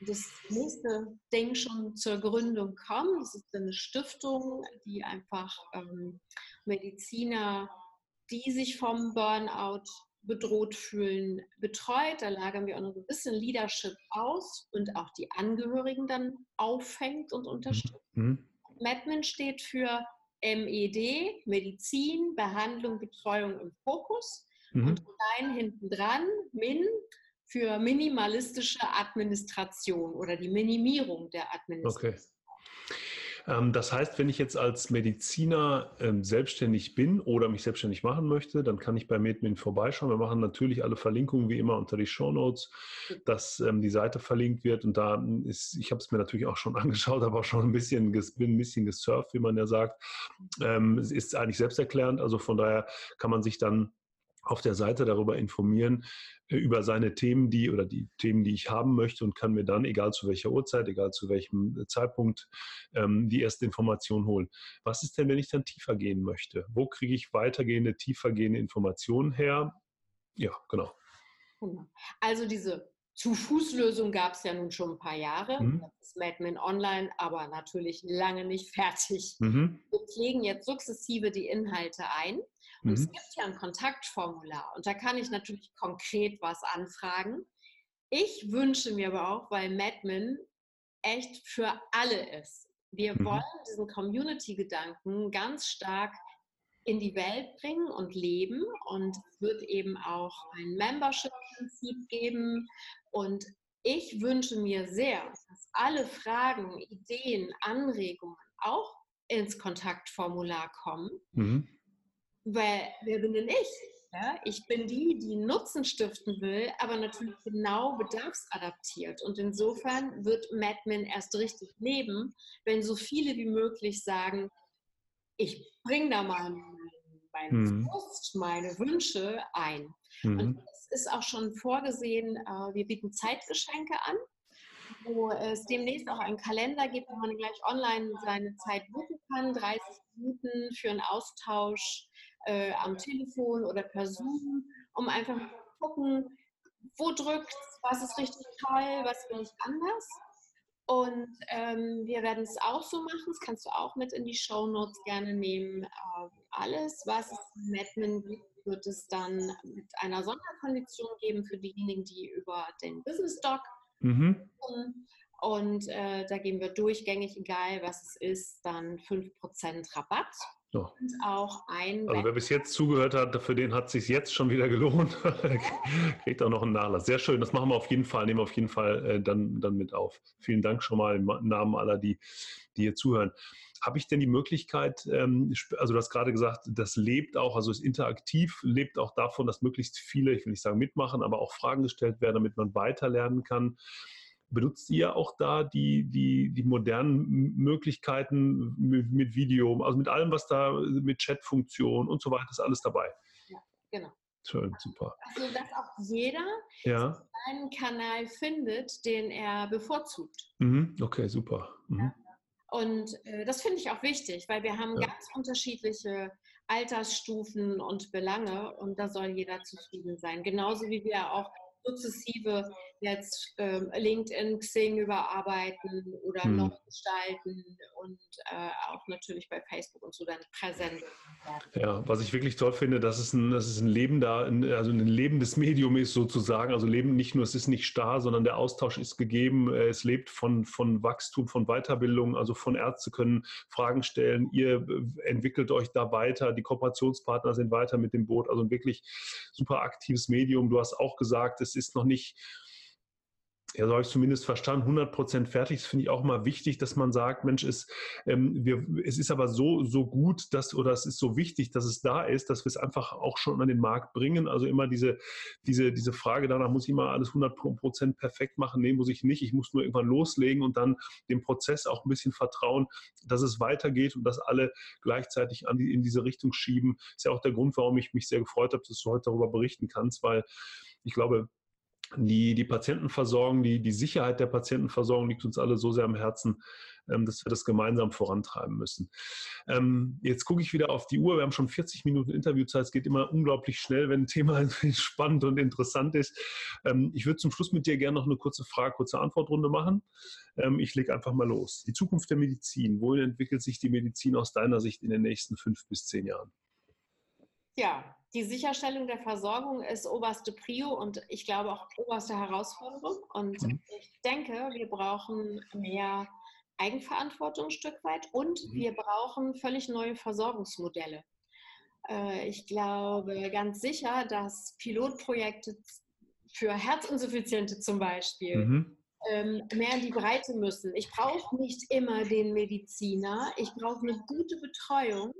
das nächste Ding schon zur Gründung kommen. Das ist eine Stiftung, die einfach ähm, Mediziner, die sich vom Burnout bedroht fühlen, betreut. Da lagern wir auch noch ein bisschen Leadership aus und auch die Angehörigen dann auffängt und unterstützt. Mhm. Medmin steht für MED, Medizin, Behandlung, Betreuung im Fokus. Mhm. Und klein hinten dran, MIN, für minimalistische Administration oder die Minimierung der Administration. Okay. Ähm, das heißt, wenn ich jetzt als Mediziner ähm, selbstständig bin oder mich selbstständig machen möchte, dann kann ich bei MedMin vorbeischauen. Wir machen natürlich alle Verlinkungen wie immer unter die Show Notes, dass ähm, die Seite verlinkt wird. Und da ist, ich habe es mir natürlich auch schon *laughs* angeschaut, aber auch schon ein bisschen, bin ein bisschen gesurft, wie man ja sagt. es ist eigentlich selbsterklärend. Also von daher kann man sich dann auf der Seite darüber informieren, äh, über seine Themen, die oder die Themen, die ich haben möchte und kann mir dann, egal zu welcher Uhrzeit, egal zu welchem äh, Zeitpunkt, ähm, die erste Information holen. Was ist denn, wenn ich dann tiefer gehen möchte? Wo kriege ich weitergehende, tiefergehende Informationen her? Ja, genau. genau. Also diese zu-Fuß-Lösung gab es ja nun schon ein paar Jahre. Mhm. Das ist Madman Online, aber natürlich lange nicht *laughs* fertig. Mhm. Wir pflegen jetzt sukzessive die Inhalte ein. Und mhm. es gibt ja ein Kontaktformular und da kann ich natürlich konkret was anfragen. Ich wünsche mir aber auch, weil Madman echt für alle ist. Wir mhm. wollen diesen Community-Gedanken ganz stark in die Welt bringen und leben und es wird eben auch ein Membership-Prinzip geben. Und ich wünsche mir sehr, dass alle Fragen, Ideen, Anregungen auch ins Kontaktformular kommen. Mhm. Weil wer bin denn ich? Ja, ich bin die, die Nutzen stiften will, aber natürlich genau bedarfsadaptiert. Und insofern wird Madman erst richtig leben, wenn so viele wie möglich sagen, ich bringe da mal meinen mhm. Frust, meine Wünsche ein. Mhm. Und es ist auch schon vorgesehen, äh, wir bieten Zeitgeschenke an, wo es demnächst auch einen Kalender gibt, wo man gleich online seine Zeit buchen kann, 30 Minuten für einen Austausch äh, am Telefon oder per Zoom, um einfach zu gucken, wo drückt was ist richtig toll, was will ich anders. Und ähm, wir werden es auch so machen, das kannst du auch mit in die Show Notes gerne nehmen. Äh, alles, was es in Madman gibt, wird es dann mit einer Sonderkondition geben für diejenigen, die über den Business Doc mhm. Und äh, da geben wir durchgängig, egal was es ist, dann 5% Rabatt. So. auch ein. Also wer bis jetzt zugehört hat, für den hat es sich jetzt schon wieder gelohnt. *laughs* Kriegt auch noch einen Nachlass. Sehr schön, das machen wir auf jeden Fall, nehmen wir auf jeden Fall äh, dann, dann mit auf. Vielen Dank schon mal im Namen aller, die, die hier zuhören. Habe ich denn die Möglichkeit, ähm, also du hast gerade gesagt, das lebt auch, also ist interaktiv, lebt auch davon, dass möglichst viele, ich will nicht sagen mitmachen, aber auch Fragen gestellt werden, damit man weiterlernen kann. Benutzt ihr auch da die, die, die modernen Möglichkeiten mit, mit Video, also mit allem, was da mit Chatfunktion und so weiter ist alles dabei? Ja, genau. Schön, super. Also, dass auch jeder ja. einen Kanal findet, den er bevorzugt. Mhm. Okay, super. Mhm. Und äh, das finde ich auch wichtig, weil wir haben ja. ganz unterschiedliche Altersstufen und Belange und da soll jeder zufrieden sein. Genauso wie wir auch sukzessive jetzt ähm, LinkedIn, Xing überarbeiten oder hm. neu gestalten und äh, auch natürlich bei Facebook und so dann präsent. Ja, was ich wirklich toll finde, dass es ein, dass es ein lebender, also ein lebendes Medium ist sozusagen. Also Leben nicht nur, es ist nicht starr, sondern der Austausch ist gegeben. Es lebt von, von Wachstum, von Weiterbildung, also von Ärzte können Fragen stellen. Ihr entwickelt euch da weiter. Die Kooperationspartner sind weiter mit dem Boot. Also ein wirklich super aktives Medium. Du hast auch gesagt, es ist noch nicht ja, so habe ich zumindest verstanden, 100 Prozent fertig. Das finde ich auch mal wichtig, dass man sagt, Mensch, es, ähm, wir, es ist aber so, so gut, dass, oder es ist so wichtig, dass es da ist, dass wir es einfach auch schon an den Markt bringen. Also immer diese, diese, diese Frage danach, muss ich immer alles 100 Prozent perfekt machen? Nee, muss ich nicht. Ich muss nur irgendwann loslegen und dann dem Prozess auch ein bisschen vertrauen, dass es weitergeht und dass alle gleichzeitig an die, in diese Richtung schieben. Ist ja auch der Grund, warum ich mich sehr gefreut habe, dass du heute darüber berichten kannst, weil ich glaube, die, die Patientenversorgung, die, die Sicherheit der Patientenversorgung liegt uns alle so sehr am Herzen, ähm, dass wir das gemeinsam vorantreiben müssen. Ähm, jetzt gucke ich wieder auf die Uhr. Wir haben schon 40 Minuten Interviewzeit. Es geht immer unglaublich schnell, wenn ein Thema *laughs* spannend und interessant ist. Ähm, ich würde zum Schluss mit dir gerne noch eine kurze Frage, kurze Antwortrunde machen. Ich lege einfach mal los. Die Zukunft der Medizin. Wohin entwickelt sich die Medizin aus deiner Sicht in den nächsten fünf bis zehn Jahren? Ja, die Sicherstellung der Versorgung ist oberste Prio und ich glaube auch oberste Herausforderung. Und mhm. ich denke, wir brauchen mehr Eigenverantwortung ein Stück weit und mhm. wir brauchen völlig neue Versorgungsmodelle. Äh, ich glaube ganz sicher, dass Pilotprojekte für Herzinsuffiziente zum Beispiel mhm. Ähm, mehr in die Breite müssen. Ich brauche nicht immer den Mediziner, ich brauche eine gute Betreuung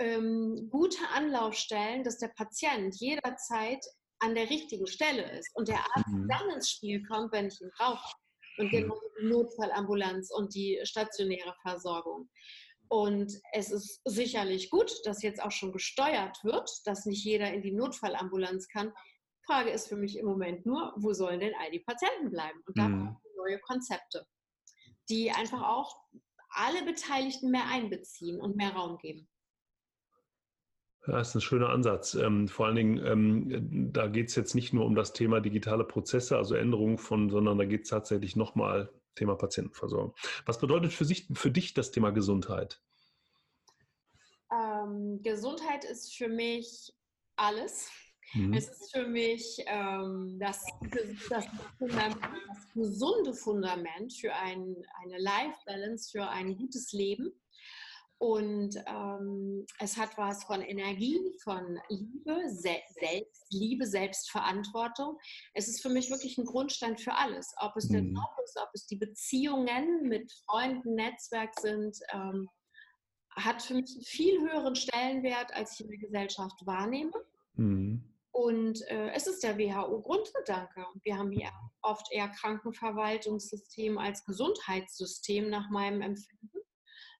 ähm, gute Anlaufstellen, dass der Patient jederzeit an der richtigen Stelle ist und der Arzt mhm. dann ins Spiel kommt, wenn ich ihn brauche. Und genau die Notfallambulanz und die stationäre Versorgung. Und es ist sicherlich gut, dass jetzt auch schon gesteuert wird, dass nicht jeder in die Notfallambulanz kann. Frage ist für mich im Moment nur, wo sollen denn all die Patienten bleiben? Und da mhm. brauchen wir neue Konzepte, die einfach auch alle Beteiligten mehr einbeziehen und mehr Raum geben. Das ist ein schöner Ansatz. Ähm, vor allen Dingen, ähm, da geht es jetzt nicht nur um das Thema digitale Prozesse, also Änderungen von, sondern da geht es tatsächlich nochmal Thema Patientenversorgung. Was bedeutet für, sich, für dich das Thema Gesundheit? Ähm, Gesundheit ist für mich alles. Mhm. Es ist für mich ähm, das, das, das, gesunde Fundament für ein, eine Life-Balance, für ein gutes Leben. Und ähm, es hat was von Energie, von Liebe, Se Selbstliebe, Selbstverantwortung. Es ist für mich wirklich ein Grundstein für alles. Ob es der mhm. Job ist, ob es die Beziehungen mit Freunden, Netzwerk sind, ähm, hat für mich einen viel höheren Stellenwert, als ich in der Gesellschaft wahrnehme. Mhm. Und äh, es ist der WHO-Grundgedanke. Wir haben hier oft eher Krankenverwaltungssystem als Gesundheitssystem nach meinem Empfinden.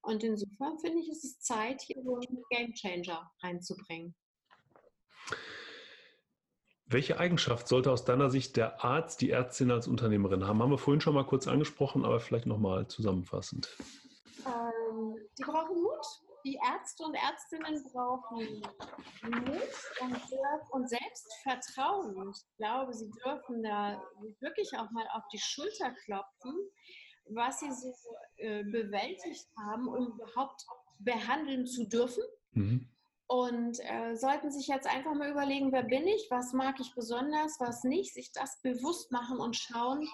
Und insofern finde ich, ist es Zeit, hier so einen Game Changer reinzubringen. Welche Eigenschaft sollte aus deiner Sicht der Arzt, die Ärztin als Unternehmerin haben? Haben wir vorhin schon mal kurz angesprochen, aber vielleicht nochmal zusammenfassend. Ähm, die brauchen Mut. Die Ärzte und Ärztinnen brauchen Mut und, und Selbstvertrauen. Ich glaube, sie dürfen da wirklich auch mal auf die Schulter klopfen was sie so äh, bewältigt haben, um überhaupt behandeln zu dürfen. Mhm. Und äh, sollten sich jetzt einfach mal überlegen, wer bin ich, was mag ich besonders, was nicht, sich das bewusst machen und schauen,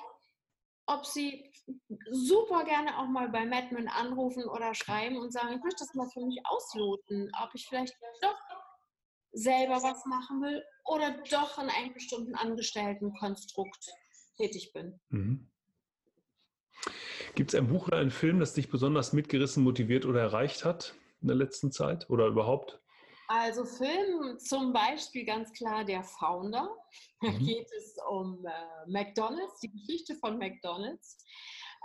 ob sie super gerne auch mal bei Madman anrufen oder schreiben und sagen, ich möchte das mal für mich ausloten, ob ich vielleicht doch selber was machen will oder doch in einem bestimmten Angestelltenkonstrukt tätig bin. Mhm. Gibt es ein Buch oder einen Film, das dich besonders mitgerissen, motiviert oder erreicht hat in der letzten Zeit oder überhaupt? Also Film zum Beispiel ganz klar der Founder. Da mhm. geht es um äh, McDonald's, die Geschichte von McDonald's.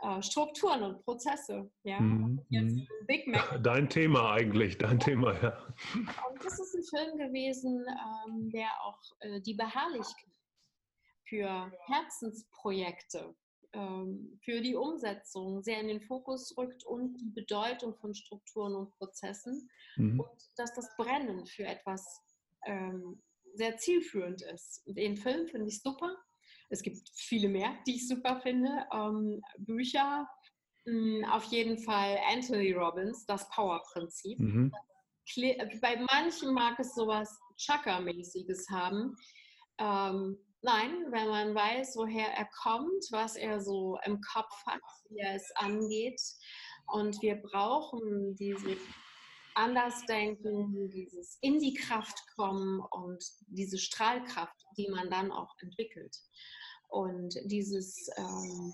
Äh, Strukturen und Prozesse. Ja? Mhm. mhm. Big Mac. *laughs* Dein Thema eigentlich, dein Thema, ja. Und das ist ein Film gewesen, ähm, der auch äh, die Beharrlichkeit für Herzensprojekte, ähm, für die Umsetzung sehr in den Fokus rückt und die Bedeutung von Strukturen und Prozessen mhm. und dass das Brennen für etwas ähm, sehr zielführend ist. Den Film finde ich super. Es gibt viele mehr, *laughs* die ich super finde. Ähm, Bücher, mh, hm, auf jeden Fall Anthony Robbins, das Power-Prinzip. Mhm. Bei manchen mag es sowas Chakra-mäßiges haben. Ähm, nein, wenn man weiß, woher er kommt, was er so im Kopf hat, wie er es angeht. Und wir brauchen diese Andersdenken, dieses in die Kraft kommen und diese Strahlkraft, die man dann auch entwickelt. Und dieses ähm,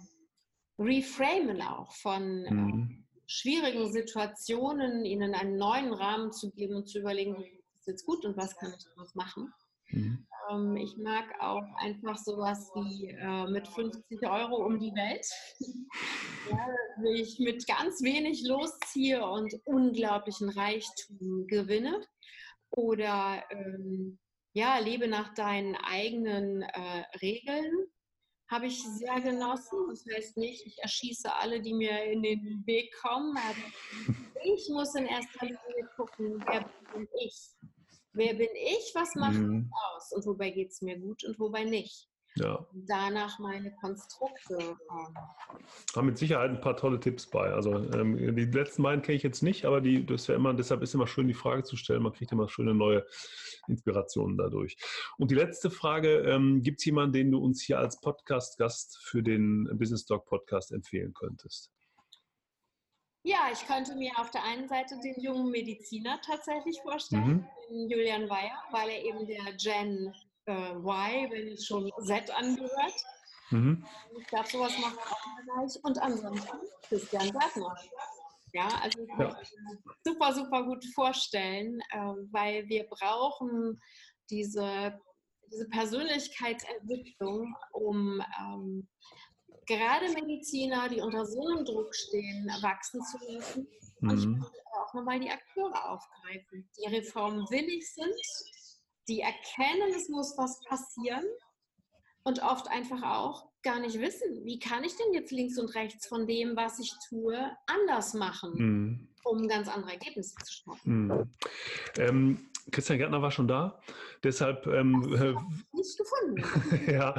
Reframen auch von äh, mhm. schwierigen Situationen, ihnen einen neuen Rahmen zu geben und zu überlegen, was ist jetzt gut und was kann ich daraus machen. Mhm. Ähm, ich mag auch einfach sowas wie äh, mit 50 Euro um die Welt. *laughs* ja, ich mit ganz wenig losziehe und unglaublichen Reichtum gewinne. Oder ähm, ja, lebe nach deinen eigenen äh, Regeln habe ich sehr genossen. Das heißt nicht, ich erschieße alle, die mir in den Weg kommen. *laughs* ich muss in erster Linie gucken, wer bin ich? Wer bin ich? Was macht mhm. aus? Und wobei geht es mir gut und wobei nicht? Ja. Danach meine Konstrukte. Ähm, Haben mit Sicherheit ein paar tolle Tipps bei. Also ähm, die letzten beiden kenne ich jetzt nicht, aber die, das immer, deshalb ist immer schön, die Frage zu stellen. Man kriegt immer schöne neue Inspirationen dadurch. Und die letzte Frage: ähm, Gibt es jemanden, den du uns hier als Podcast-Gast für den Business Talk Podcast empfehlen könntest? Ja, ich könnte mir auf der einen Seite den jungen Mediziner tatsächlich vorstellen, mhm. Julian Weyer, weil er eben der Gen äh, Y, wenn es schon Z angehört. Mhm. Ich glaube, sowas macht er auch Bereich. Und ansonsten Christian Gärtner. Ja, also ich ja. super, super gut vorstellen, äh, weil wir brauchen diese, diese Persönlichkeitsentwicklung, um ähm, gerade Mediziner, die unter so einem Druck stehen, wachsen zu lassen. Mhm. Und ich möchte auch nochmal die Akteure aufgreifen, die reformwillig sind, die erkennen, es muss was passieren und oft einfach auch gar nicht wissen, wie kann ich denn jetzt links und rechts von dem, was ich tue, anders machen, mhm. um ganz andere Ergebnisse zu schaffen. Mhm. Ähm, Christian Gärtner war schon da. Deshalb ähm, nicht gefunden. *laughs* ja,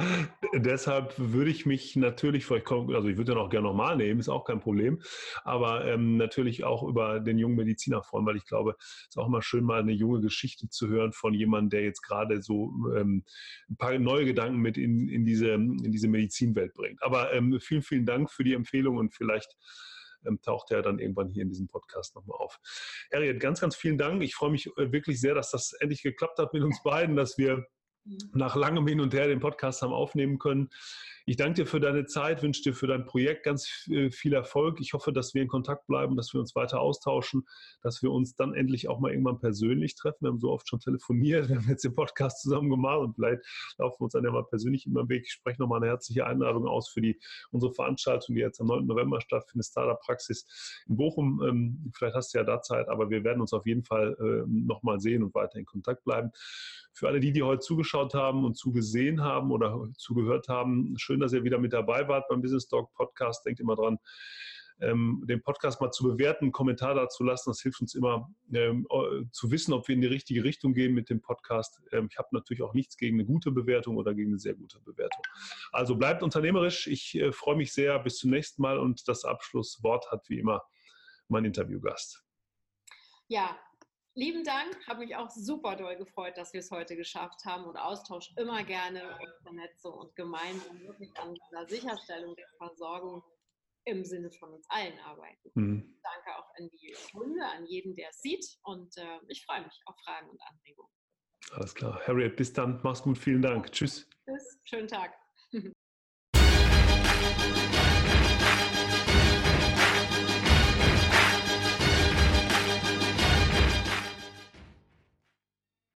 deshalb würde ich mich natürlich, vielleicht kommen, also ich würde den auch gerne nochmal nehmen, ist auch kein Problem, aber ähm, natürlich auch über den jungen Mediziner freuen, weil ich glaube, es ist auch immer schön, mal eine junge Geschichte zu hören von jemandem, der jetzt gerade so ähm, ein paar neue Gedanken mit in, in, diese, in diese Medizinwelt bringt. Aber ähm, vielen, vielen Dank für die Empfehlung und vielleicht ähm, taucht er dann irgendwann hier in diesem Podcast nochmal auf. Harriet, ganz, ganz vielen Dank. Ich freue mich äh, wirklich sehr, dass das endlich geklappt hat mit uns beiden, dass wir. Nach langem Hin und Her den Podcast haben aufnehmen können. Ich danke dir für deine Zeit, wünsche dir für dein Projekt ganz äh, viel Erfolg. Ich hoffe, dass wir in Kontakt bleiben, dass wir uns weiter austauschen, dass wir uns dann endlich auch mal irgendwann persönlich treffen. Wir haben so oft schon telefoniert, *laughs* wir haben jetzt den Podcast zusammen gemacht und vielleicht laufen wir uns dann ja mal persönlich über den Weg. Ich spreche nochmal eine herzliche Einladung aus für die, unsere Veranstaltung, die jetzt am 9. November stattfindet, Startup-Praxis in Bochum. Ähm, vielleicht hast du ja da Zeit, aber wir werden uns auf jeden Fall äh, nochmal sehen und weiter in Kontakt bleiben. Für alle die, die heute zugeschaut haben und zugesehen haben oder zugehört haben, schön, dass ihr wieder mit dabei wart beim Business Talk Podcast. Denkt immer dran, ähm, den Podcast mal zu bewerten, einen Kommentar dazu lassen. Das hilft uns immer ähm, zu wissen, ob wir in die richtige Richtung gehen mit dem Podcast. Ähm, ich habe natürlich auch nichts gegen eine gute Bewertung oder gegen eine sehr gute Bewertung. Also bleibt unternehmerisch. Ich äh, freue mich sehr. Bis zum nächsten Mal und das Abschlusswort hat wie immer mein Interviewgast. Ja, Lieben Dank, habe mich auch super doll gefreut, dass wir es heute geschafft haben und Austausch immer gerne und Vernetzung und gemeinsam wirklich an der Sicherstellung der Versorgung im Sinne von uns allen arbeiten. Mhm. Danke auch an die Runde, an jeden, der es sieht und äh, ich freue mich auf Fragen und Anregungen. Alles klar. Harriet, bis dann. Mach's gut. Vielen Dank. Tschüss. Tschüss. Schönen Tag. *laughs*